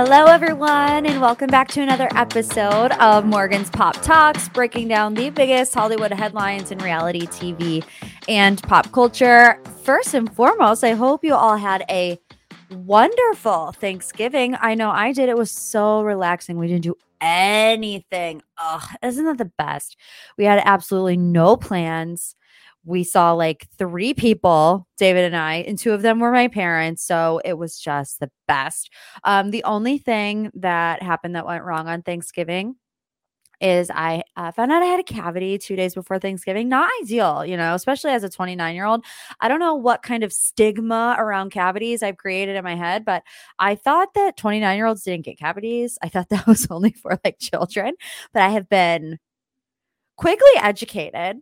Hello, everyone, and welcome back to another episode of Morgan's Pop Talks, breaking down the biggest Hollywood headlines in reality TV and pop culture. First and foremost, I hope you all had a wonderful Thanksgiving. I know I did. It was so relaxing. We didn't do anything. Ugh, isn't that the best? We had absolutely no plans we saw like three people, David and I, and two of them were my parents. So it was just the best. Um, the only thing that happened that went wrong on Thanksgiving is I uh, found out I had a cavity two days before Thanksgiving. Not ideal, you know, especially as a 29 year old. I don't know what kind of stigma around cavities I've created in my head, but I thought that 29 year olds didn't get cavities. I thought that was only for like children, but I have been quickly educated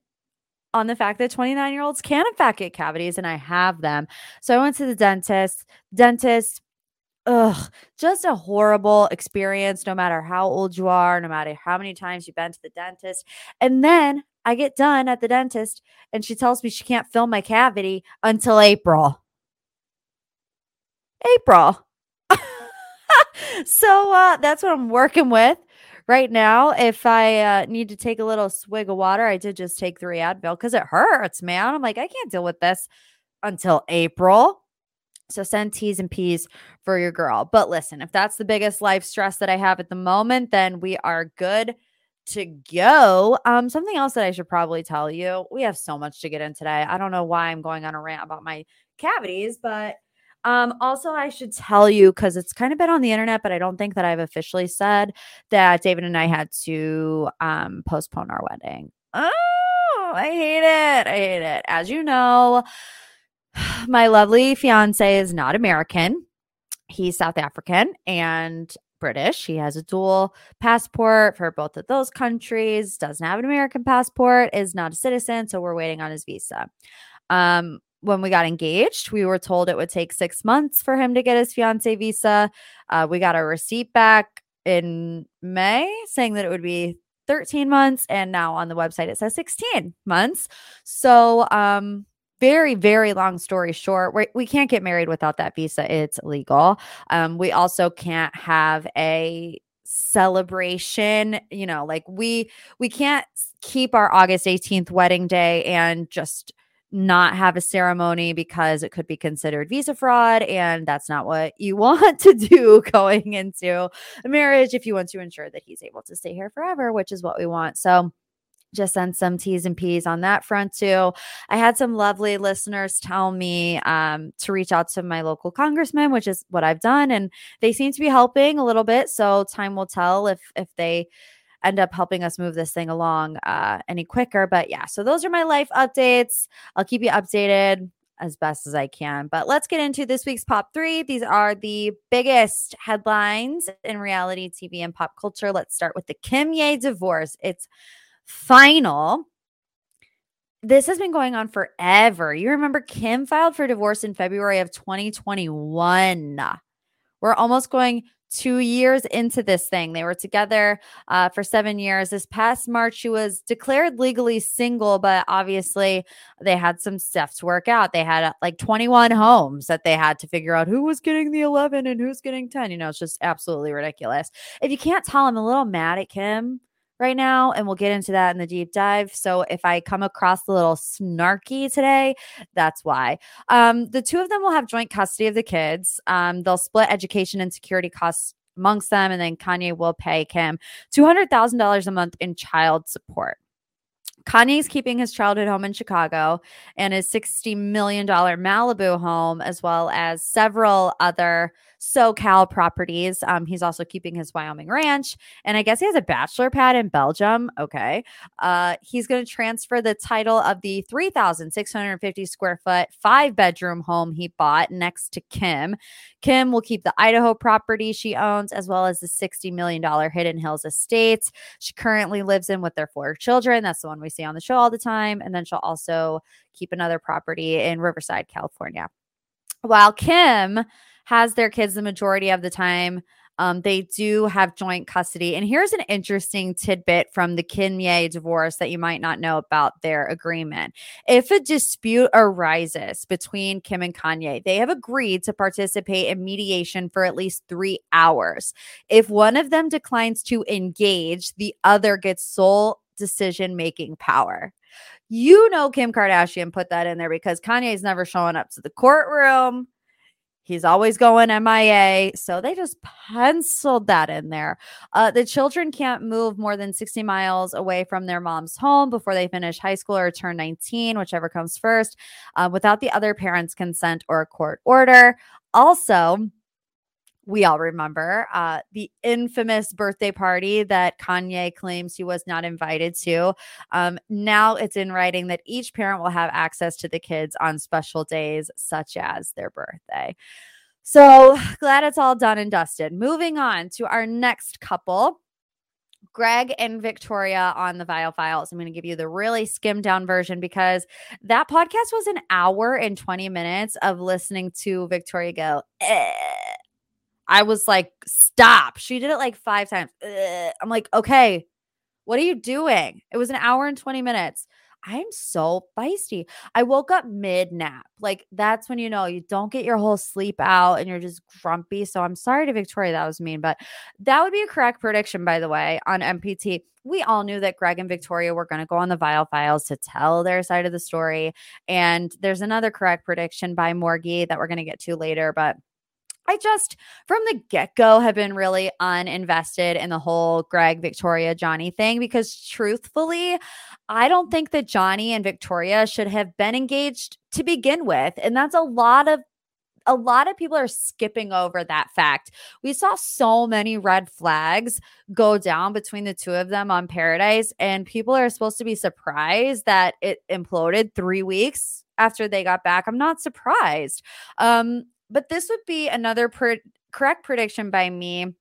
on the fact that 29 year olds can in fact get cavities and I have them. So I went to the dentist. Dentist, ugh, just a horrible experience no matter how old you are, no matter how many times you've been to the dentist. And then I get done at the dentist and she tells me she can't fill my cavity until April. April. so uh, that's what I'm working with right now, if I uh, need to take a little swig of water, I did just take three Advil because it hurts, man. I'm like, I can't deal with this until April. So send T's and P's for your girl. But listen, if that's the biggest life stress that I have at the moment, then we are good to go. Um, something else that I should probably tell you. We have so much to get in today. I don't know why I'm going on a rant about my cavities, but um, also, I should tell you because it's kind of been on the internet, but I don't think that I've officially said that David and I had to um, postpone our wedding. Oh, I hate it. I hate it. As you know, my lovely fiance is not American. He's South African and British. He has a dual passport for both of those countries, doesn't have an American passport, is not a citizen. So we're waiting on his visa. Um, when we got engaged, we were told it would take six months for him to get his fiance visa. Uh, we got a receipt back in May saying that it would be 13 months. And now on the website, it says 16 months. So, um, very, very long story short, we, we can't get married without that visa. It's illegal. Um, we also can't have a celebration you know like we we can't keep our august 18th wedding day and just not have a ceremony because it could be considered visa fraud. And that's not what you want to do going into a marriage if you want to ensure that he's able to stay here forever, which is what we want. So, just send some T's and P's on that front too. I had some lovely listeners tell me um, to reach out to my local congressman, which is what I've done, and they seem to be helping a little bit. So time will tell if if they end up helping us move this thing along uh, any quicker. But yeah, so those are my life updates. I'll keep you updated as best as I can. But let's get into this week's pop three. These are the biggest headlines in reality TV and pop culture. Let's start with the Kimye divorce. It's final. This has been going on forever. You remember Kim filed for divorce in February of 2021. We're almost going two years into this thing. They were together uh, for seven years. This past March, she was declared legally single, but obviously they had some stuff to work out. They had uh, like 21 homes that they had to figure out who was getting the 11 and who's getting 10. You know, it's just absolutely ridiculous. If you can't tell, I'm a little mad at Kim right now, and we'll get into that in the deep dive. So if I come across a little snarky today, that's why. Um, the two of them will have joint custody of the kids. Um, they'll split education and security costs amongst them, and then Kanye will pay Kim $200,000 a month in child support. Kanye's keeping his childhood home in Chicago and his $60 million Malibu home, as well as several other SoCal properties. Um, he's also keeping his Wyoming ranch, and I guess he has a bachelor pad in Belgium. Okay, uh, he's going to transfer the title of the 3,650 square foot five bedroom home he bought next to Kim. Kim will keep the Idaho property she owns, as well as the 60 million dollar Hidden Hills Estates she currently lives in with their four children. That's the one we on the show all the time, and then she'll also keep another property in Riverside, California. While Kim has their kids the majority of the time. Um, they do have joint custody. And here's an interesting tidbit from the Kimye divorce that you might not know about their agreement. If a dispute arises between Kim and Kanye, they have agreed to participate in mediation for at least three hours. If one of them declines to engage, the other gets sole decision making power. You know, Kim Kardashian put that in there because Kanye is never showing up to the courtroom. He's always going MIA. So they just penciled that in there. Uh, the children can't move more than 60 miles away from their mom's home before they finish high school or turn 19, whichever comes first, uh, without the other parent's consent or a court order. Also, we all remember uh, the infamous birthday party that Kanye claims he was not invited to. Um, now it's in writing that each parent will have access to the kids on special days, such as their birthday. So glad it's all done and dusted. Moving on to our next couple. Greg and Victoria on the Viall Files. I'm going to give you the really skimmed down version because that podcast was an hour and 20 minutes of listening to Victoria go, eh I was like, stop. She did it like five times. Ugh. I'm like, okay, what are you doing? It was an hour and 20 minutes. I'm so feisty. I woke up mid nap. Like that's when you know you don't get your whole sleep out and you're just grumpy. So I'm sorry to Victoria that was mean, but that would be a correct prediction, by the way, on MPT. We all knew that Greg and Victoria were going to go on the Viall Files to tell their side of the story. And there's another correct prediction by Morgie that we're going to get to later, but I just, from the get go, have been really uninvested in the whole Greg, Victoria, Johnny thing because truthfully, I don't think that Johnny and Victoria should have been engaged to begin with. And that's a lot of a lot of people are skipping over that fact. We saw so many red flags go down between the two of them on Paradise, and people are supposed to be surprised that it imploded three weeks after they got back. I'm not surprised. Um, but this would be another correct prediction by me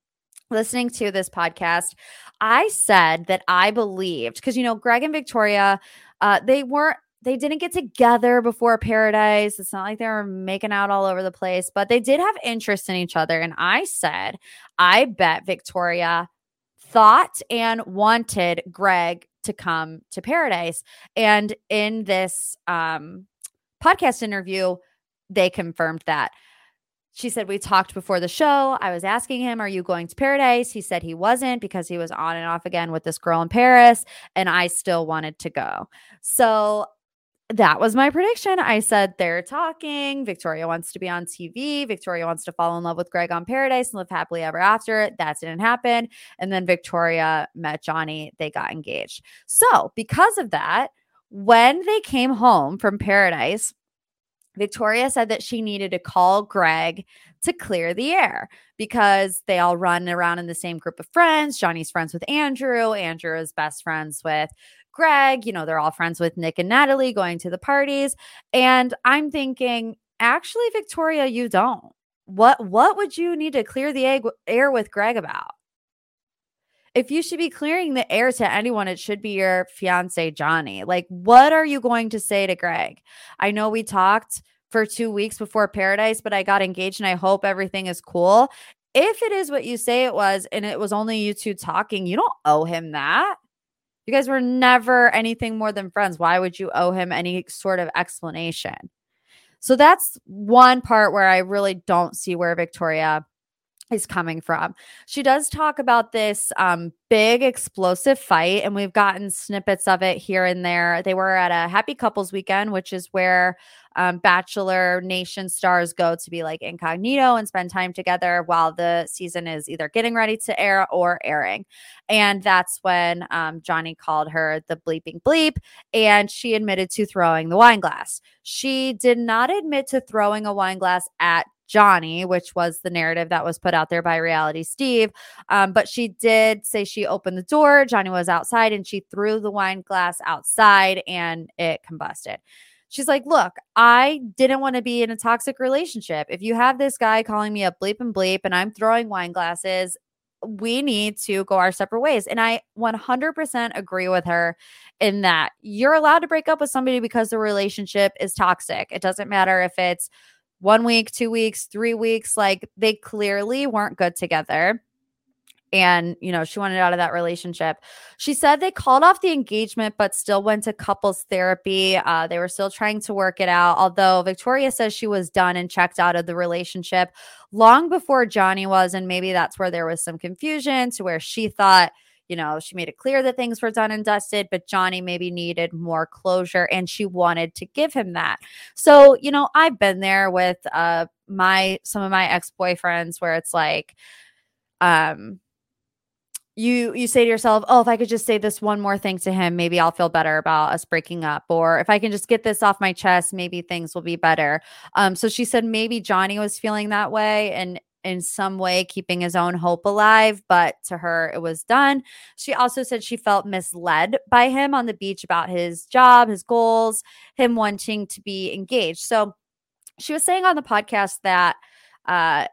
listening to this podcast, I said that I believed because you know Greg and Victoria, uh, they weren't they didn't get together before Paradise. It's not like they were making out all over the place, but they did have interest in each other. And I said, I bet Victoria thought and wanted Greg to come to Paradise. And in this um, podcast interview, they confirmed that. She said, We talked before the show. I was asking him, Are you going to paradise? He said he wasn't because he was on and off again with this girl in Paris. And I still wanted to go. So that was my prediction. I said they're talking. Victoria wants to be on TV. Victoria wants to fall in love with Greg on Paradise and live happily ever after. That didn't happen. And then Victoria met Johnny. They got engaged. So, because of that, when they came home from Paradise, Victoria said that she needed to call Greg to clear the air because they all run around in the same group of friends. Johnny's friends with Andrew, Andrew is best friends with Greg. You know, they're all friends with Nick and Natalie going to the parties. And I'm thinking, actually, Victoria, you don't. What what would you need to clear the air with Greg about? If you should be clearing the air to anyone, it should be your fiance, Johnny. Like, what are you going to say to Greg? I know we talked for two weeks before Paradise, but I got engaged and I hope everything is cool. If it is what you say it was, and it was only you two talking, you don't owe him that. You guys were never anything more than friends. Why would you owe him any sort of explanation? So that's one part where I really don't see where Victoria is coming from. She does talk about this um, big explosive fight, and we've gotten snippets of it here and there. They were at a happy couples weekend, which is where um, Bachelor Nation stars go to be like incognito and spend time together while the season is either getting ready to air or airing. And that's when um, Johnny called her the bleeping bleep, and she admitted to throwing the wine glass. She did not admit to throwing a wine glass at Johnny, which was the narrative that was put out there by Reality Steve. Um, but she did say she opened the door. Johnny was outside and she threw the wine glass outside and it combusted. She's like, Look, I didn't want to be in a toxic relationship. If you have this guy calling me a bleep and bleep and I'm throwing wine glasses, we need to go our separate ways. And I 100% agree with her in that you're allowed to break up with somebody because the relationship is toxic. It doesn't matter if it's one week, two weeks, three weeks. Like they clearly weren't good together. And, you know, she wanted out of that relationship. She said they called off the engagement, but still went to couples therapy. Uh, they were still trying to work it out. Although Victoria says she was done and checked out of the relationship long before Johnny was. And maybe that's where there was some confusion to where she thought, you know, she made it clear that things were done and dusted, but Johnny maybe needed more closure and she wanted to give him that. So, you know, I've been there with uh my some of my ex-boyfriends where it's like um you you say to yourself, "Oh, if I could just say this one more thing to him, maybe I'll feel better about us breaking up." Or if I can just get this off my chest, maybe things will be better. Um so she said maybe Johnny was feeling that way and in some way keeping his own hope alive, but to her, it was done. She also said she felt misled by him on the beach about his job, his goals, him wanting to be engaged. So she was saying on the podcast that uh,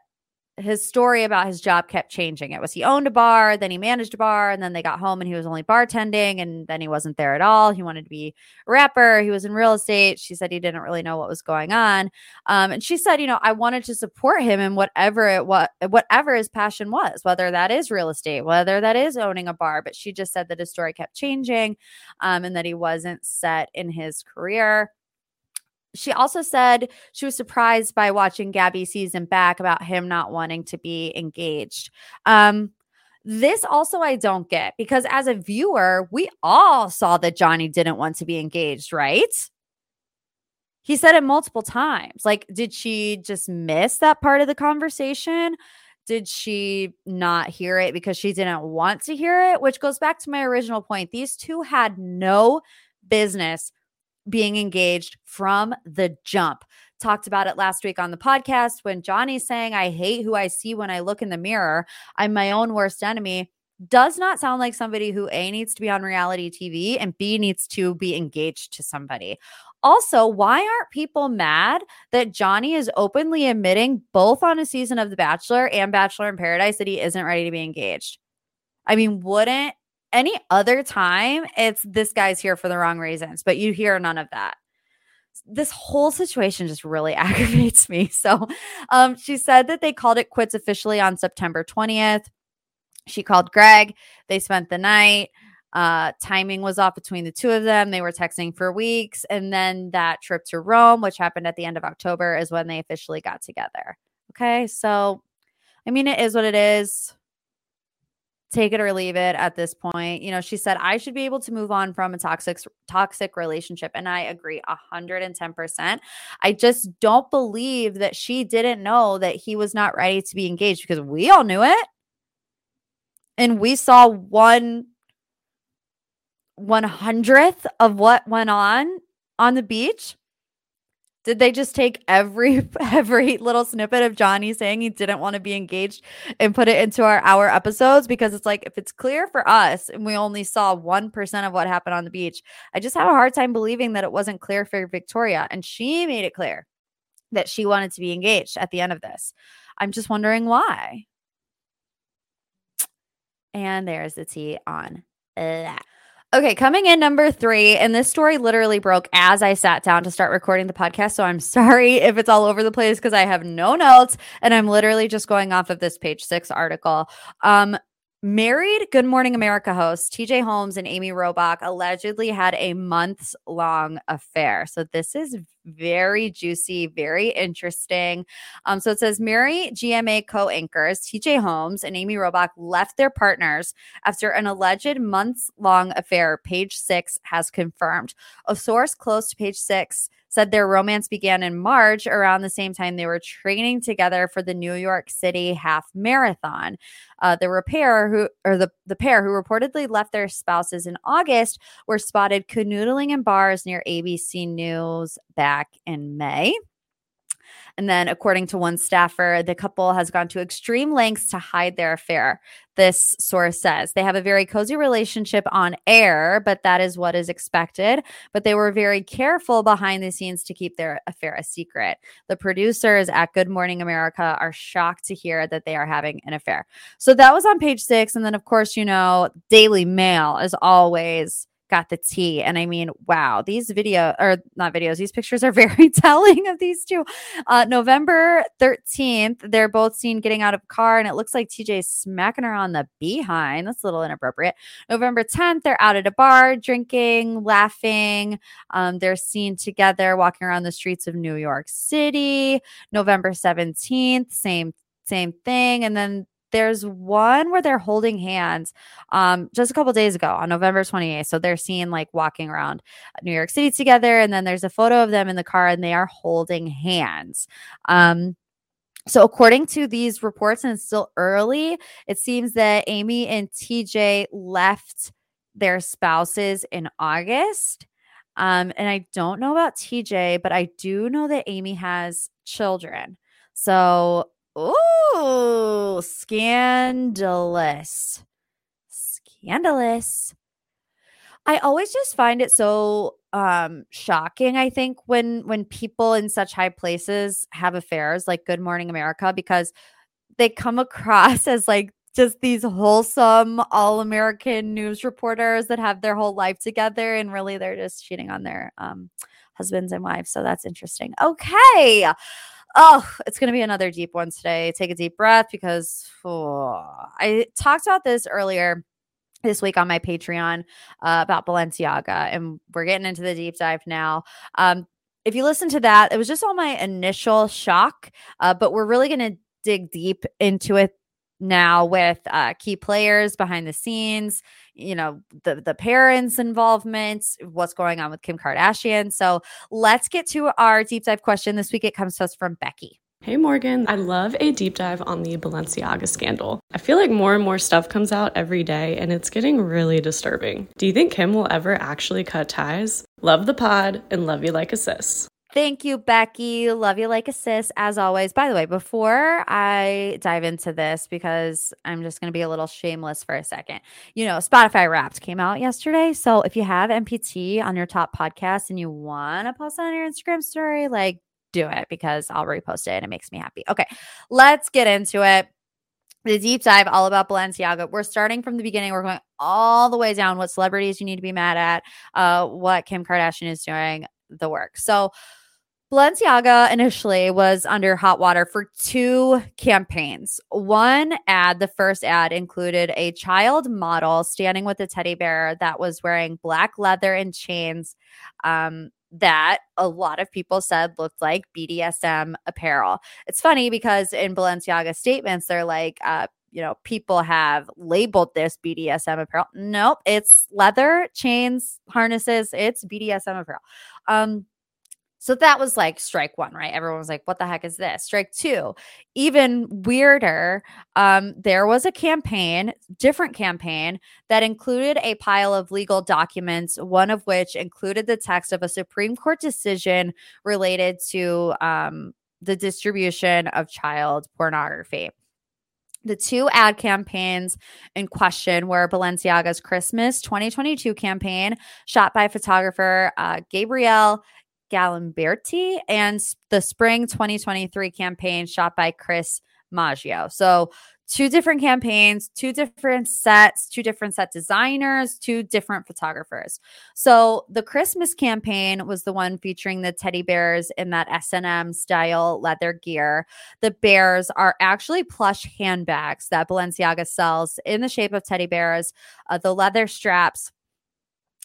his story about his job kept changing. It was he owned a bar, then he managed a bar, and then they got home and he was only bartending, and then he wasn't there at all. He wanted to be a rapper. He was in real estate. She said he didn't really know what was going on, um, and she said, you know, I wanted to support him in whatever it what whatever his passion was, whether that is real estate, whether that is owning a bar. But she just said that his story kept changing, um, and that he wasn't set in his career she also said she was surprised by watching Gabby season back about him not wanting to be engaged. Um, this also I don't get because as a viewer, we all saw that Johnny didn't want to be engaged, right? He said it multiple times. Like, did she just miss that part of the conversation? Did she not hear it because she didn't want to hear it? Which goes back to my original point. These two had no business being engaged from the jump. Talked about it last week on the podcast when Johnny's saying, I hate who I see when I look in the mirror. I'm my own worst enemy. Does not sound like somebody who A needs to be on reality TV and B needs to be engaged to somebody. Also, why aren't people mad that Johnny is openly admitting both on a season of The Bachelor and Bachelor in Paradise that he isn't ready to be engaged? I mean, wouldn't any other time, it's this guy's here for the wrong reasons, but you hear none of that. This whole situation just really aggravates me. So, um, she said that they called it quits officially on September 20th. She called Greg. They spent the night. Uh, timing was off between the two of them. They were texting for weeks. And then that trip to Rome, which happened at the end of October, is when they officially got together. Okay. So, I mean, it is what it is take it or leave it at this point. You know, she said I should be able to move on from a toxic toxic relationship and I agree 110%. I just don't believe that she didn't know that he was not ready to be engaged because we all knew it. And we saw one one hundredth of what went on on the beach. Did they just take every every little snippet of Johnny saying he didn't want to be engaged and put it into our hour episodes? Because it's like if it's clear for us and we only saw one percent of what happened on the beach, I just have a hard time believing that it wasn't clear for Victoria, and she made it clear that she wanted to be engaged at the end of this. I'm just wondering why. And there's the tea on that. Okay, coming in number three, and this story literally broke as I sat down to start recording the podcast. So I'm sorry if it's all over the place because I have no notes and I'm literally just going off of this page six article. Um, Married Good Morning America hosts TJ Holmes and Amy Robach allegedly had a months long affair. So this is very juicy, very interesting. Um, so it says Mary GMA co anchors TJ Holmes and Amy Robach left their partners after an alleged months long affair, page six has confirmed. A source close to page six said their romance began in March around the same time they were training together for the New York City half marathon. Uh, the repair who or the, the pair who reportedly left their spouses in August were spotted canoodling in bars near ABC News back in May. And then, according to one staffer, the couple has gone to extreme lengths to hide their affair. This source says they have a very cozy relationship on air, but that is what is expected. But they were very careful behind the scenes to keep their affair a secret. The producers at Good Morning America are shocked to hear that they are having an affair. So that was on page six. And then, of course, you know, Daily Mail is always got the tea. And I mean, wow, these video or not videos, these pictures are very telling of these two. Uh, November 13th, they're both seen getting out of car, and it looks like TJ's smacking her on the behind. That's a little inappropriate. November 10th, they're out at a bar drinking, laughing. Um, they're seen together walking around the streets of New York City. November 17th, same same thing. And then there's one where they're holding hands um, just a couple days ago on November 28th. So they're seen like walking around New York City together. And then there's a photo of them in the car and they are holding hands. Um, so, according to these reports, and it's still early, it seems that Amy and TJ left their spouses in August. Um, and I don't know about TJ, but I do know that Amy has children. So, Oh, scandalous. Scandalous. I always just find it so um shocking I think when when people in such high places have affairs like Good Morning America because they come across as like just these wholesome all-American news reporters that have their whole life together and really they're just cheating on their um husbands and wives so that's interesting. Okay. Oh, it's going to be another deep one today. Take a deep breath because oh, I talked about this earlier this week on my Patreon uh, about Balenciaga, and we're getting into the deep dive now. Um, if you listen to that, it was just all my initial shock, uh, but we're really going to dig deep into it now with uh, key players behind the scenes you know the the parents involvement what's going on with kim kardashian so let's get to our deep dive question this week it comes to us from becky Hey Morgan, I love a deep dive on the Balenciaga scandal. I feel like more and more stuff comes out every day and it's getting really disturbing. Do you think Kim will ever actually cut ties? Love the pod and love you like a sis. Thank you, Becky. Love you like a sis, as always. By the way, before I dive into this, because I'm just going to be a little shameless for a second, you know, Spotify Wrapped came out yesterday. So if you have MPT on your top podcast and you want to post it on your Instagram story, like do it because I'll repost it and it makes me happy. Okay, let's get into it. The deep dive all about Balenciaga. We're starting from the beginning. We're going all the way down what celebrities you need to be mad at, uh, what Kim Kardashian is doing, the work. So, Balenciaga initially was under hot water for two campaigns. One ad, the first ad, included a child model standing with a teddy bear that was wearing black leather and chains um, that a lot of people said looked like BDSM apparel. It's funny because in Balenciaga statements, they're like, uh, you know, people have labeled this BDSM apparel. Nope, it's leather, chains, harnesses. It's BDSM apparel. Um, so that was like strike one, right? Everyone was like, what the heck is this? Strike two, even weirder. Um, there was a campaign, different campaign, that included a pile of legal documents, one of which included the text of a Supreme Court decision related to um, the distribution of child pornography. The two ad campaigns in question were Balenciaga's Christmas 2022 campaign, shot by photographer uh, Gabriele Galimberti and the spring 2023 campaign shot by Chris Maggio. So, two different campaigns, two different sets, two different set designers, two different photographers. So the Christmas campaign was the one featuring the teddy bears in that S&M style leather gear. The bears are actually plush handbags that Balenciaga sells in the shape of teddy bears. Uh, the leather straps,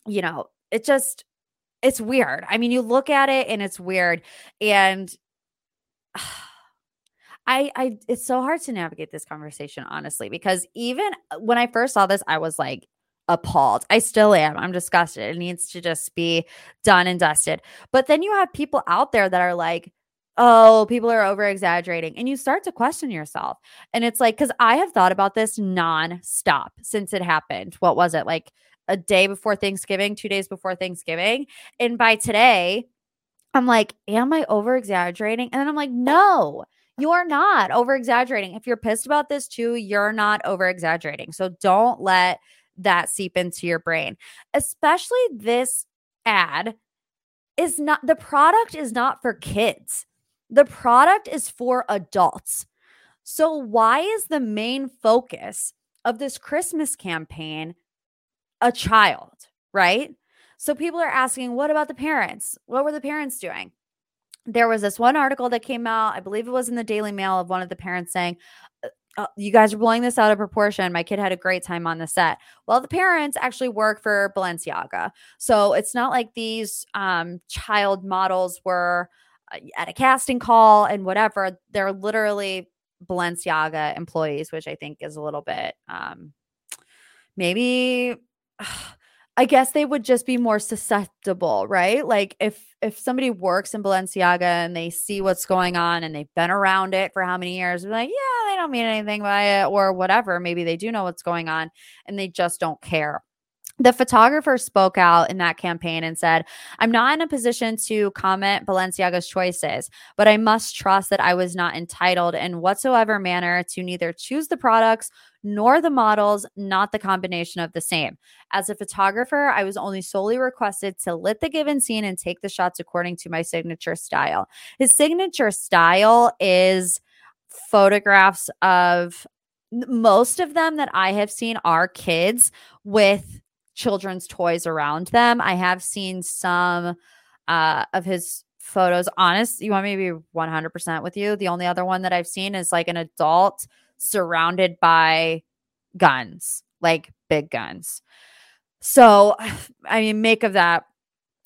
you know, it just it's weird. I mean, you look at it and it's weird and I, I, it's so hard to navigate this conversation, honestly, because even uh, when I first saw this, I was like appalled. I still am. I'm disgusted. It needs to just be done and dusted. But then you have people out there that are like, oh, people are over exaggerating. And you start to question yourself. And it's like, because I have thought about this non-stop since it happened. What was it? Like a day before Thanksgiving, two days before Thanksgiving. And by today, I'm like, am I over exaggerating? And then I'm like, no, you are not over exaggerating. If you're pissed about this too, you're not over exaggerating. So don't let that seep into your brain, especially this ad is not the product is not for kids. The product is for adults. So why is the main focus of this Christmas campaign a child, right? So people are asking, what about the parents? What were the parents doing? there was this one article that came out, I believe it was in the Daily Mail, of one of the parents saying, uh, uh, you guys are blowing this out of proportion. My kid had a great time on the set. Well, the parents actually work for Balenciaga. So it's not like these um, child models were uh, at a casting call and whatever. They're literally Balenciaga employees, which I think is a little bit um, maybe. I guess they would just be more susceptible, right? Like if if somebody works in Balenciaga and they see what's going on and they've been around it for how many years, like, yeah, they don't mean anything by it or whatever. Maybe they do know what's going on and they just don't care the photographer spoke out in that campaign and said, I'm not in a position to comment Balenciaga's choices, but I must trust that I was not entitled in whatsoever manner to neither choose the products nor the models, not the combination of the same. As a photographer, I was only solely requested to lit the given scene and take the shots according to my signature style. His signature style is photographs of most of them that I have seen are kids with children's toys around them. I have seen some uh, of his photos. Honest, you want me to be 100% with you? The only other one that I've seen is like an adult surrounded by guns, like big guns. So, I mean, make of that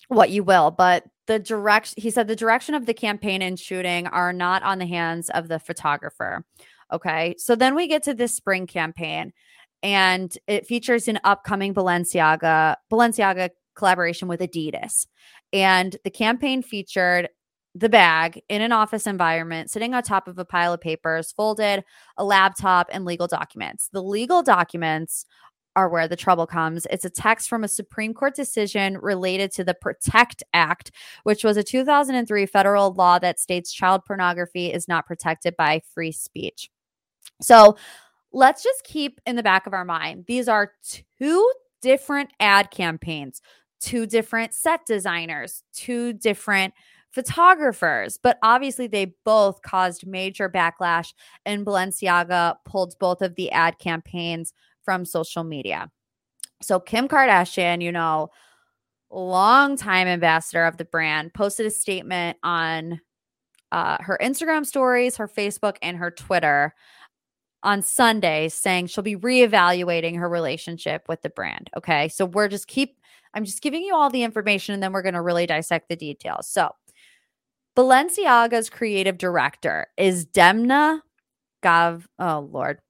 what you will, but the direction he said the direction of the campaign and shooting are not on the hands of the photographer. Okay. So then we get to this spring campaign and it features an upcoming Balenciaga Balenciaga collaboration with Adidas. And the campaign featured the bag in an office environment, sitting on top of a pile of papers, folded, a laptop, and legal documents. The legal documents are where the trouble comes. It's a text from a Supreme Court decision related to the Protect Act, which was a 2003 federal law that states child pornography is not protected by free speech. So let's just keep in the back of our mind these are two different ad campaigns, two different set designers, two different photographers, but obviously they both caused major backlash, and Balenciaga pulled both of the ad campaigns from social media. So, Kim Kardashian, you know, longtime ambassador of the brand, posted a statement on uh, her Instagram stories, her Facebook, and her Twitter on Sunday saying she'll be reevaluating her relationship with the brand. Okay. So we're just keep, I'm just giving you all the information and then we're going to really dissect the details. So Balenciaga's creative director is Demna Gav. Oh, Lord.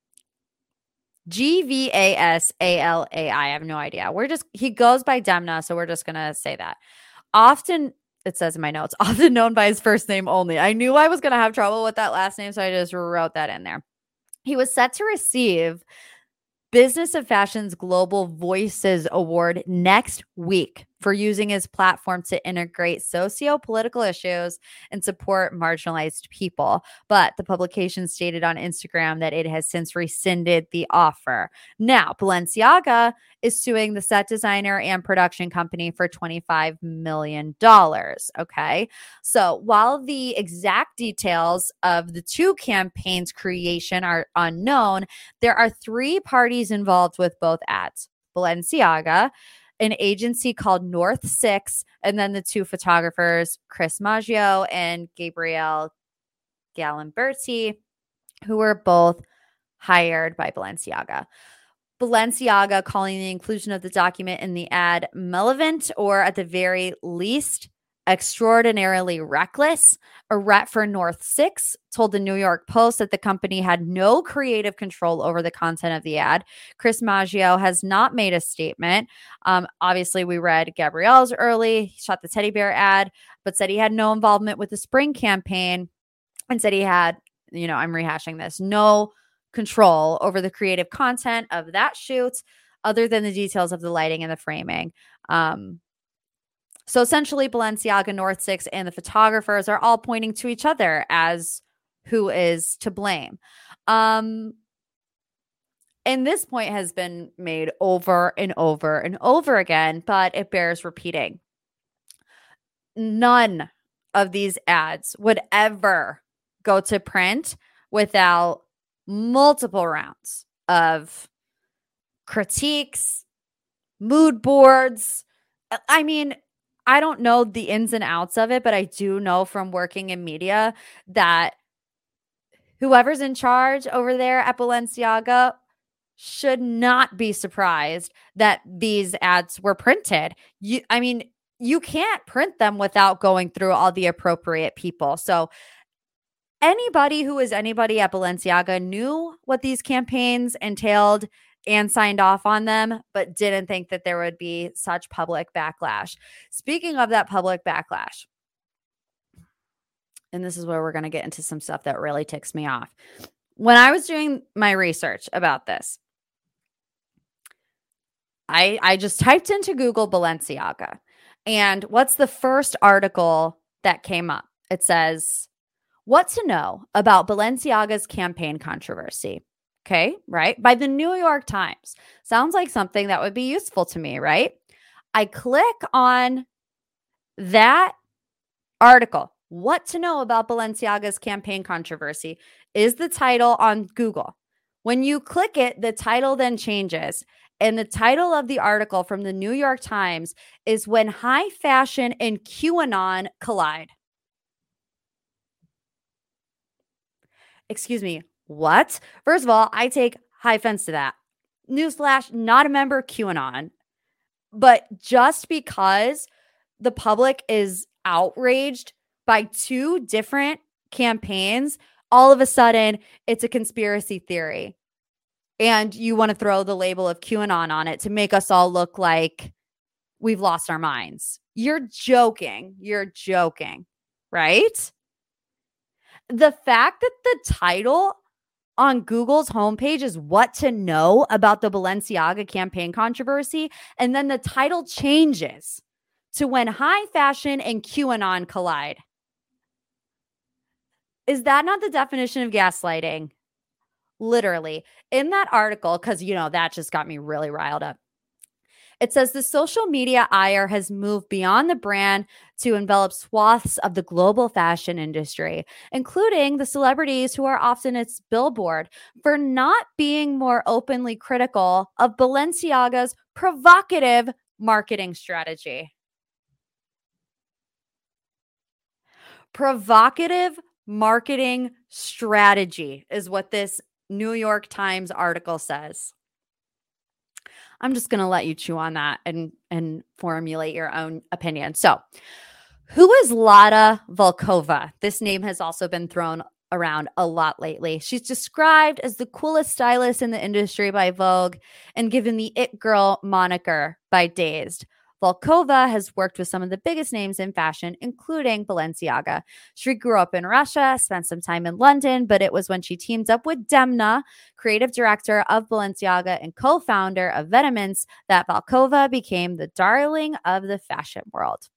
G V A S A L A I. I have no idea. We're just, he goes by Demna. So we're just going to say that. Often, it says in my notes, often known by his first name only. I knew I was going to have trouble with that last name. So I just wrote that in there. He was set to receive Business of Fashion's Global Voices Award next week. For using his platform to integrate socio political issues and support marginalized people. But the publication stated on Instagram that it has since rescinded the offer. Now, Balenciaga is suing the set designer and production company for $25 million. Okay. So while the exact details of the two campaigns' creation are unknown, there are three parties involved with both ads Balenciaga an agency called North Six, and then the two photographers, Chris Maggio and Gabriele Galimberti, who were both hired by Balenciaga. Balenciaga calling the inclusion of the document in the ad malevolent or at the very least extraordinarily reckless. A rep for North Six told the New York Post that the company had no creative control over the content of the ad. Chris Maggio has not made a statement. Um, obviously, we read Gabriele's early, he shot the teddy bear ad, but said he had no involvement with the spring campaign and said he had, you know, I'm rehashing this, no control over the creative content of that shoot other than the details of the lighting and the framing. Um, so essentially, Balenciaga, North Six, and the photographers are all pointing to each other as who is to blame. Um, and this point has been made over and over and over again, but it bears repeating. None of these ads would ever go to print without multiple rounds of critiques, mood boards. I mean, I don't know the ins and outs of it, but I do know from working in media that whoever's in charge over there at Balenciaga should not be surprised that these ads were printed. You I mean, you can't print them without going through all the appropriate people. So anybody who is anybody at Balenciaga knew what these campaigns entailed and signed off on them, but didn't think that there would be such public backlash. Speaking of that public backlash, and this is where we're going to get into some stuff that really ticks me off. When I was doing my research about this, I I just typed into Google Balenciaga. And what's the first article that came up? It says, What to know about Balenciaga's campaign controversy. Okay, right? By the New York Times. Sounds like something that would be useful to me, right? I click on that article. What to know about Balenciaga's campaign controversy is the title on Google. When you click it, the title then changes. And the title of the article from the New York Times is When High Fashion and QAnon Collide. Excuse me, what? First of all, I take high offense to that. Newsflash, not a member of QAnon. But just because the public is outraged by two different campaigns, all of a sudden it's a conspiracy theory. And you want to throw the label of QAnon on it to make us all look like we've lost our minds. You're joking. You're joking, right? The fact that the title on Google's homepage is what to know about the Balenciaga campaign controversy. And then the title changes to when high fashion and QAnon collide. Is that not the definition of gaslighting? Literally, in that article, because you know, that just got me really riled up. It says the social media ire has moved beyond the brand to envelop swaths of the global fashion industry, including the celebrities who are often its billboard for not being more openly critical of Balenciaga's provocative marketing strategy. Provocative marketing strategy is what this New York Times article says. I'm just going to let you chew on that and and formulate your own opinion. So, who is Lotta Volkova? This name has also been thrown around a lot lately. She's described as the coolest stylist in the industry by Vogue and given the it girl moniker by Dazed. Volkova has worked with some of the biggest names in fashion, including Balenciaga. She grew up in Russia, spent some time in London, but it was when she teamed up with Demna, creative director of Balenciaga and co founder of Vetements, that Volkova became the darling of the fashion world.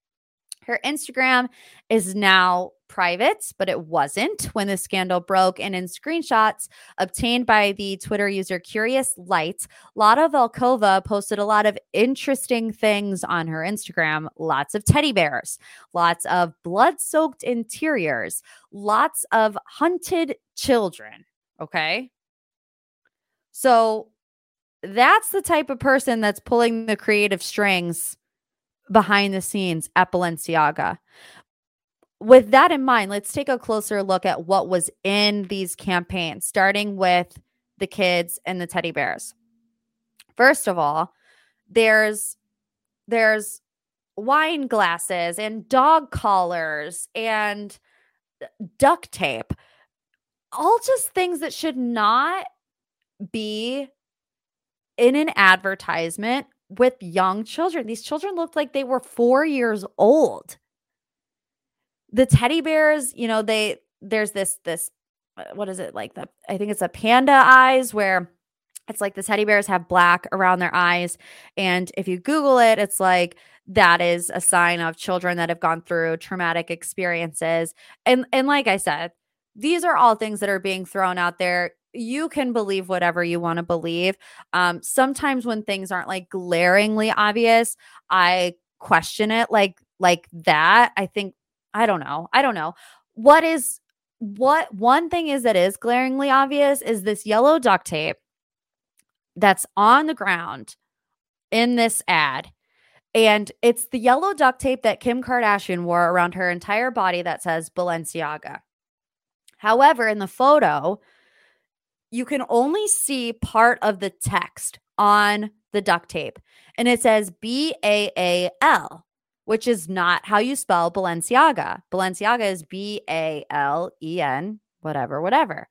Her Instagram is now private, but it wasn't when the scandal broke. And in screenshots obtained by the Twitter user Curious Light, Lotta Volkova posted a lot of interesting things on her Instagram lots of teddy bears, lots of blood soaked interiors, lots of hunted children. Okay. So that's the type of person that's pulling the creative strings behind the scenes at Balenciaga. With that in mind, let's take a closer look at what was in these campaigns, starting with the kids and the teddy bears. First of all, there's there's wine glasses and dog collars and duct tape. All just things that should not be in an advertisement with young children. These children looked like they were four years old. The teddy bears, you know, they there's this this uh, what is it like the I think it's a panda eyes where it's like the teddy bears have black around their eyes and if you google it it's like that is a sign of children that have gone through traumatic experiences and and like i said these are all things that are being thrown out there you can believe whatever you want to believe. Um, sometimes when things aren't like glaringly obvious, I question it like like that. I think I don't know. I don't know. What is what one thing is that is glaringly obvious is this yellow duct tape that's on the ground in this ad. And it's the yellow duct tape that Kim Kardashian wore around her entire body that says Balenciaga. However, in the photo, you can only see part of the text on the duct tape. And it says B A A L, which is not how you spell Balenciaga. Balenciaga is B A L E N, whatever, whatever.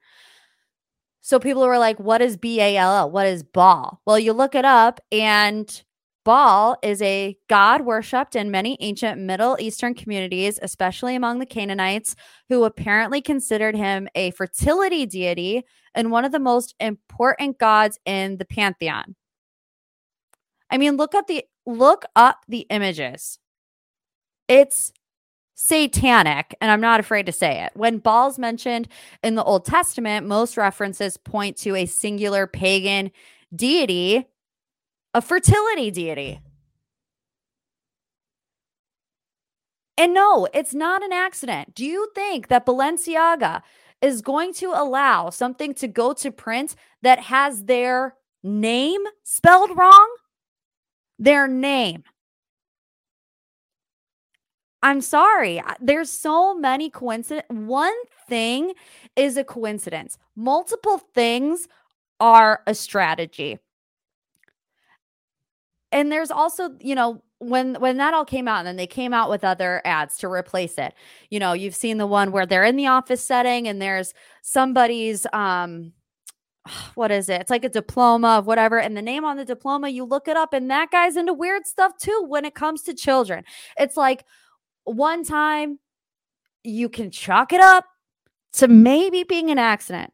So people were like, what is B A L L? What is ball? Well, you look it up and Baal is a god worshipped in many ancient Middle Eastern communities, especially among the Canaanites, who apparently considered him a fertility deity and one of the most important gods in the pantheon. I mean, look up the look up the images. It's satanic, and I'm not afraid to say it. When Baal's mentioned in the Old Testament, most references point to a singular pagan deity a fertility deity. And no, it's not an accident. Do you think that Balenciaga is going to allow something to go to print that has their name spelled wrong? Their name. I'm sorry. There's so many coincidences. One thing is a coincidence. Multiple things are a strategy and there's also, you know, when when that all came out and then they came out with other ads to replace it. You know, you've seen the one where they're in the office setting and there's somebody's um what is it? It's like a diploma of whatever. And the name on the diploma, you look it up, and that guy's into weird stuff too when it comes to children. It's like one time you can chalk it up to maybe being an accident.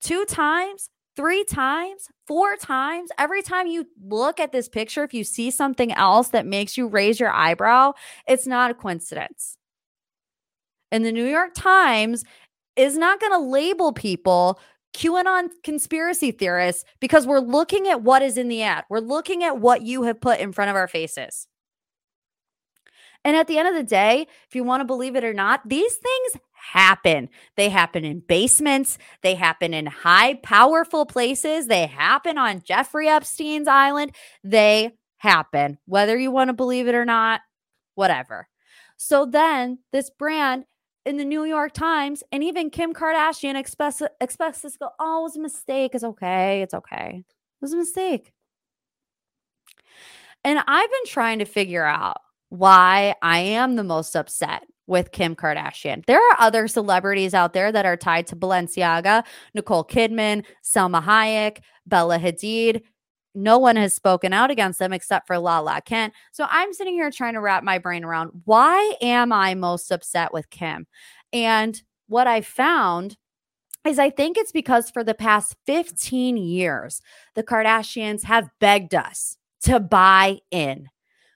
Two times, three times, four times, every time you look at this picture, if you see something else that makes you raise your eyebrow, it's not a coincidence. And the New York Times is not going to label people QAnon conspiracy theorists because we're looking at what is in the ad. We're looking at what you have put in front of our faces. And at the end of the day, if you want to believe it or not, these things happen. They happen in basements, they happen in high, powerful places, they happen on Jeffrey Epstein's island. They happen, whether you want to believe it or not, whatever. So then this brand in the New York Times and even Kim Kardashian expects expects this go, oh, it was a mistake. It's okay. It's okay. It was a mistake. And I've been trying to figure out why I am the most upset with Kim Kardashian. There are other celebrities out there that are tied to Balenciaga, Nicole Kidman, Salma Hayek, Bella Hadid. no one has spoken out against them except for Lala Kent. So I'm sitting here trying to wrap my brain around why am I most upset with Kim? And what I found is I think it's because for the past 15 years, the Kardashians have begged us to buy in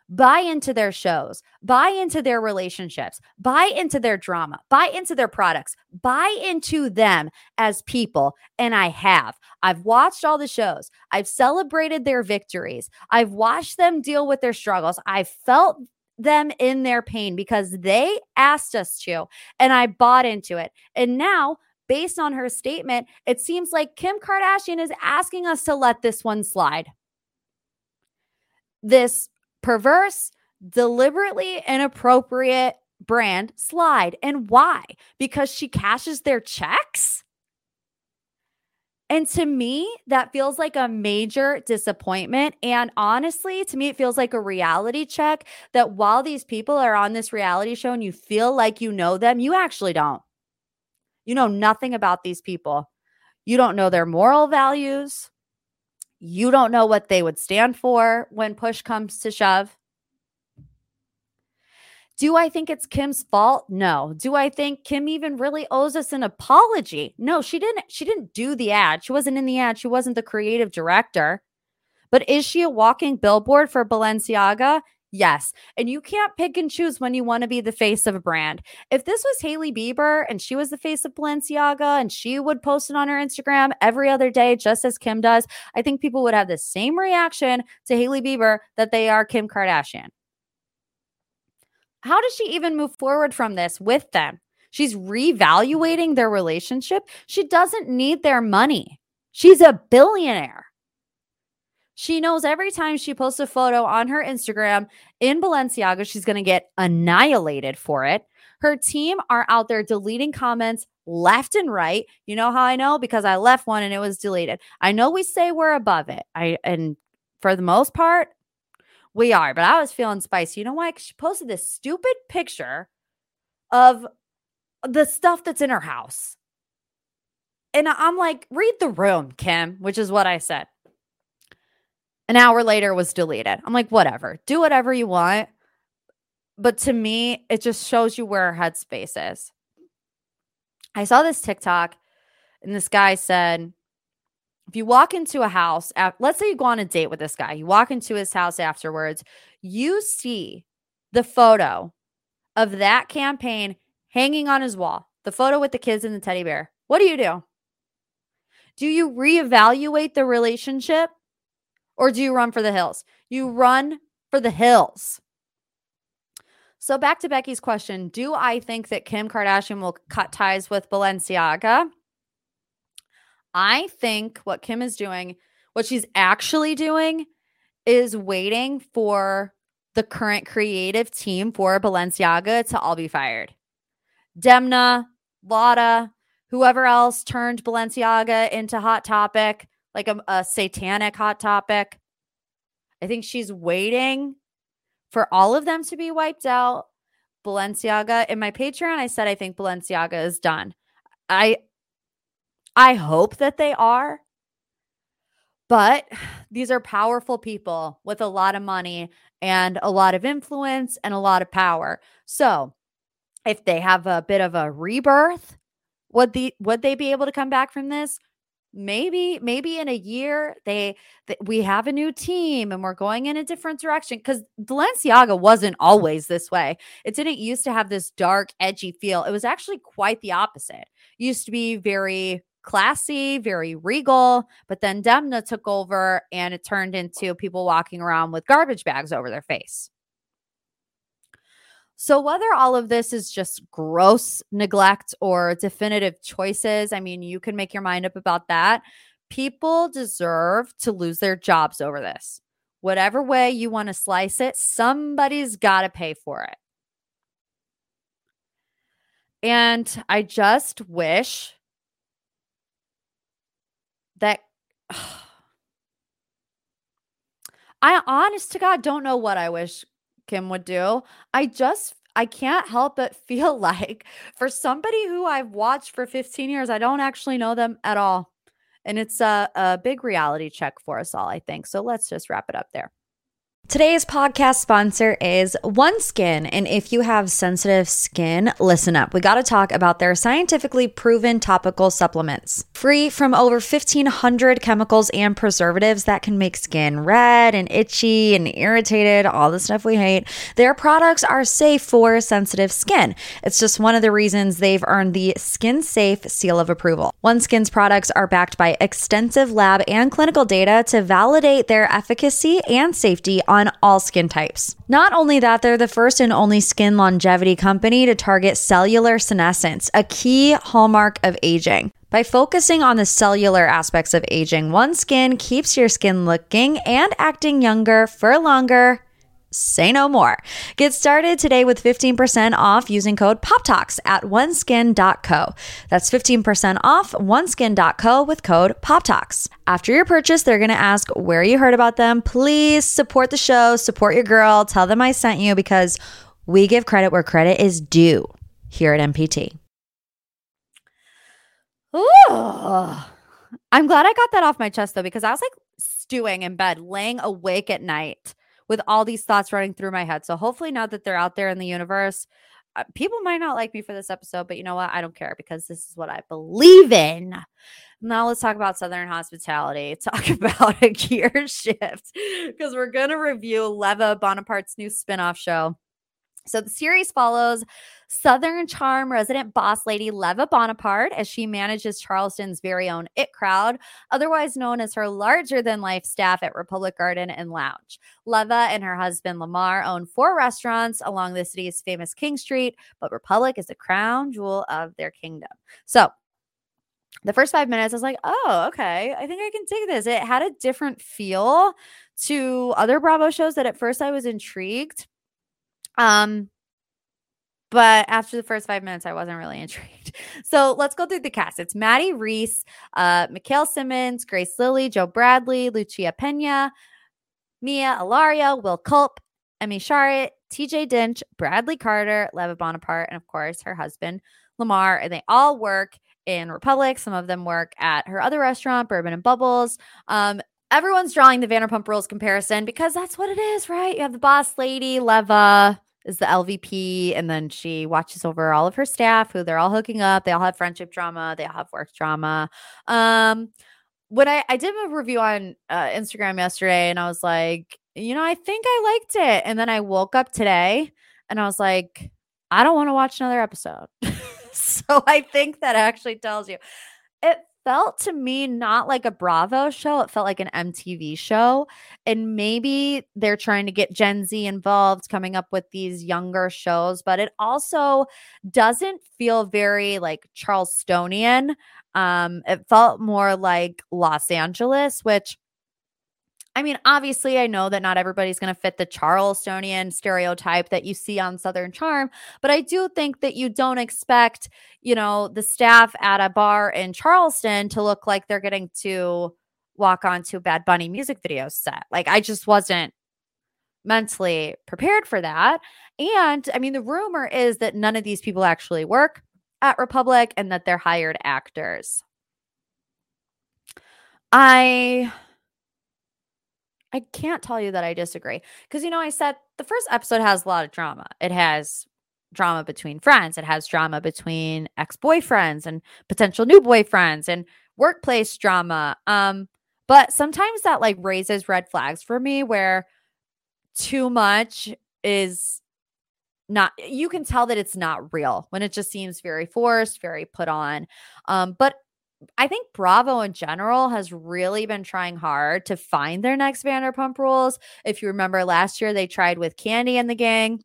buy into their shows, buy into their relationships, buy into their drama, buy into their products, buy into them as people. And I have. I've watched all the shows, I've celebrated their victories, I've watched them deal with their struggles, I've felt them in their pain because they asked us to, and I bought into it. And now, based on her statement, it seems like Kim Kardashian is asking us to let this one slide. This perverse, deliberately inappropriate brand slide. And why? Because she cashes their checks? And to me, that feels like a major disappointment. And honestly, to me, it feels like a reality check that while these people are on this reality show and you feel like you know them, you actually don't. You know nothing about these people. You don't know their moral values. You don't know what they would stand for when push comes to shove. Do I think it's Kim's fault? No. Do I think Kim even really owes us an apology? No, she didn't she didn't do the ad. She wasn't in the ad. She wasn't the creative director. But is she a walking billboard for Balenciaga? Yes. And you can't pick and choose when you want to be the face of a brand. If this was Hailey Bieber and she was the face of Balenciaga and she would post it on her Instagram every other day, just as Kim does, I think people would have the same reaction to Hailey Bieber that they are Kim Kardashian. How does she even move forward from this with them? She's revaluating their relationship. She doesn't need their money. She's a billionaire. She knows every time she posts a photo on her Instagram in Balenciaga, she's going to get annihilated for it. Her team are out there deleting comments left and right. You know how I know? Because I left one and it was deleted. I know we say we're above it. I and for the most part, we are. But I was feeling spicy. You know why? She posted this stupid picture of the stuff that's in her house. And I'm like, read the room, Kim, which is what I said. An hour later was deleted. I'm like, whatever, do whatever you want. But to me, it just shows you where her headspace is. I saw this TikTok and this guy said, if you walk into a house, let's say you go on a date with this guy, you walk into his house afterwards, you see the photo of that campaign hanging on his wall, the photo with the kids and the teddy bear. What do you do? Do you reevaluate the relationship or do you run for the hills? You run for the hills. So, back to Becky's question Do I think that Kim Kardashian will cut ties with Balenciaga? I think what Kim is doing, what she's actually doing, is waiting for the current creative team for Balenciaga to all be fired. Demna, Lotta, whoever else turned Balenciaga into Hot Topic, like a, a satanic Hot Topic. I think she's waiting for all of them to be wiped out. Balenciaga in my Patreon, I said I think Balenciaga is done. I I hope that they are. But these are powerful people with a lot of money and a lot of influence and a lot of power. So, if they have a bit of a rebirth, would the would they be able to come back from this? Maybe maybe in a year they, we have a new team and we're going in a different direction cuz Balenciaga wasn't always this way. It didn't used to have this dark edgy feel. It was actually quite the opposite. It used to be very classy, very regal. But then Demna took over and it turned into people walking around with garbage bags over their face. So, whether all of this is just gross neglect or definitive choices, I mean, you can make your mind up about that. People deserve to lose their jobs over this. Whatever way you want to slice it, somebody's got to pay for it. And I just wish that I honest to God don't know what I wish Kim would do. I just I can't help but feel like for somebody who I've watched for 15 years, I don't actually know them at all. And it's a, a big reality check for us all, I think. So let's just wrap it up there. Today's podcast sponsor is OneSkin. And if you have sensitive skin, listen up. We got to talk about their scientifically proven topical supplements. Free from over 1,500 chemicals and preservatives that can make skin red and itchy and irritated, all the stuff we hate. Their products are safe for sensitive skin. It's just one of the reasons they've earned the Skin Safe seal of approval. OneSkin's products are backed by extensive lab and clinical data to validate their efficacy and safety on on all skin types. Not only that, they're the first and only skin longevity company to target cellular senescence, a key hallmark of aging. By focusing on the cellular aspects of aging, OneSkin keeps your skin looking and acting younger for longer say no more. Get started today with 15% off using code POPTALKS at oneskin.co. That's 15% off oneskin.co with code POPTALKS. After your purchase, they're going to ask where you heard about them. Please support the show, support your girl, tell them I sent you because we give credit where credit is due here at MPT. Ooh. I'm glad I got that off my chest though, because I was like stewing in bed, laying awake at night with all these thoughts running through my head. So hopefully, now that they're out there in the universe, uh, people might not like me for this episode, but you know what? I don't care because this is what I believe in. Now let's talk about Southern hospitality. Talk about a gear shift because we're going to review Leva Bonaparte's new spinoff show. So the series follows Southern Charm resident boss lady Leva Bonaparte as she manages Charleston's very own It Crowd, otherwise known as her larger than life staff at Republic Garden and Lounge. Leva and her husband Lamar own four restaurants along the city's famous King Street, but Republic is the crown jewel of their kingdom. So the first five minutes, I was like, oh, okay, I think I can take this. It had a different feel to other Bravo shows that at first I was intrigued. Um, but after the first five minutes, I wasn't really intrigued. So let's go through the cast. It's Maddie Reese, uh, Mikhail Simmons, Grace Lilly, Joe Bradley, Lucia Pena, Mia Alaria, Will Kulp, Emmy Sharrard, TJ Dinch, Bradley Carter, Leva Bonaparte, and of course her husband, Lamar. And they all work in Republic. Some of them work at her other restaurant, Bourbon and Bubbles. Um, everyone's drawing the Vanderpump Rules comparison because that's what it is, right? You have the boss lady, Leva, is the LVP, and then she watches over all of her staff, who they're all hooking up. They all have friendship drama. They all have work drama. Um, when I I did a review on uh, Instagram yesterday, and I was like, you know, I think I liked it, and then I woke up today, and I was like, I don't want to watch another episode. so I think that actually tells you it felt to me not like a Bravo show. It felt like an MTV show. And maybe they're trying to get Gen Z involved, coming up with these younger shows, but it also doesn't feel very like Charlestonian. Um, it felt more like Los Angeles, which I mean, obviously, I know that not everybody's going to fit the Charlestonian stereotype that you see on Southern Charm, but I do think that you don't expect, you know, the staff at a bar in Charleston to look like they're getting to walk onto Bad Bunny music video set. Like, I just wasn't mentally prepared for that. And I mean, the rumor is that none of these people actually work at Republic and that they're hired actors. I I can't tell you that I disagree. Because, you know, I said the first episode has a lot of drama. It has drama between friends, it has drama between ex boyfriends and potential new boyfriends and workplace drama. Um, but sometimes that like raises red flags for me where too much is not you can tell that it's not real when it just seems very forced very put on um but I think Bravo in general has really been trying hard to find their next Vanderpump Rules. If you remember last year, they tried with Kandi and the gang,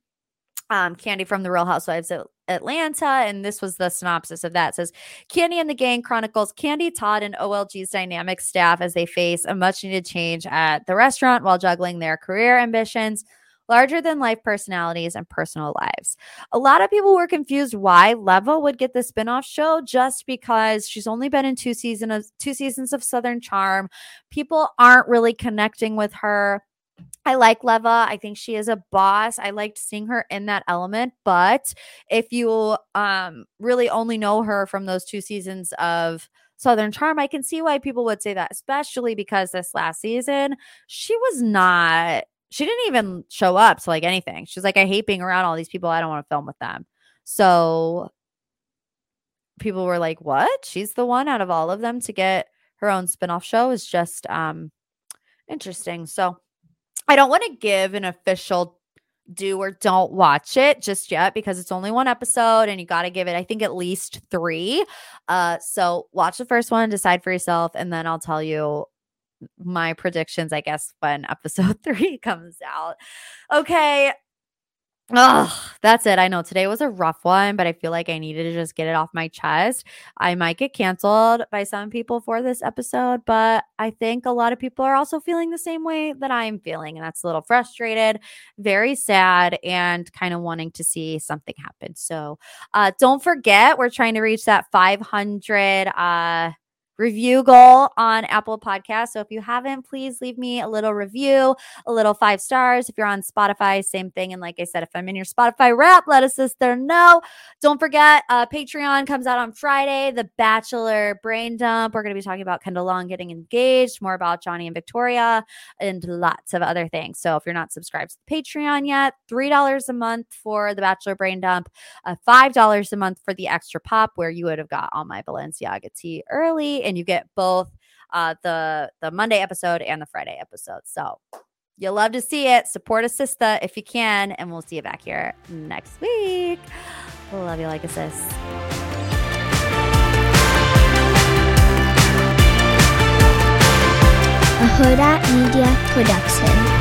um, Kandi from the Real Housewives of Atlanta, and this was the synopsis of that. It says Kandi and the gang chronicles Kandi, Todd and OLG's dynamic staff as they face a much needed change at the restaurant while juggling their career ambitions larger than life personalities and personal lives. A lot of people were confused why Leva would get the spinoff show just because she's only been in two seasons of two seasons of Southern Charm. People aren't really connecting with her. I like Leva. I think she is a boss. I liked seeing her in that element. But if you um really only know her from those two seasons of Southern Charm. I can see why people would say that, especially because this last season, she was not, she didn't even show up to like anything. She's like, I hate being around all these people. I don't want to film with them. So people were like, what? She's the one out of all of them to get her own spinoff show is just um interesting. So I don't want to give an official do or don't watch it just yet because it's only one episode and you got to give it i think at least 3 uh so watch the first one decide for yourself and then i'll tell you my predictions i guess when episode 3 comes out okay Oh, that's it. I know today was a rough one, but I feel like I needed to just get it off my chest. I might get canceled by some people for this episode, but I think a lot of people are also feeling the same way that I'm feeling. And that's a little frustrated, very sad, and kind of wanting to see something happen. So uh, don't forget, we're trying to reach that 500 uh, review goal on Apple Podcasts. So if you haven't, please leave me a little review, a little five stars. If you're on Spotify, same thing. And like I said, if I'm in your Spotify wrap, let us sister know. Don't forget, uh, Patreon comes out on Friday. The Bachelor Brain Dump. We're going to be talking about Kendall Long getting engaged, more about Johnny and Victoria, and lots of other things. So if you're not subscribed to the Patreon yet, $3 a month for the Bachelor Brain Dump, uh, $5 a month for the Extra Pop, where you would have got all my Balenciaga tea early and you get both uh, the the Monday episode and the Friday episode. So you'll love to see it. Support a sister if you can, and we'll see you back here next week. Love you like a sis. Media Production.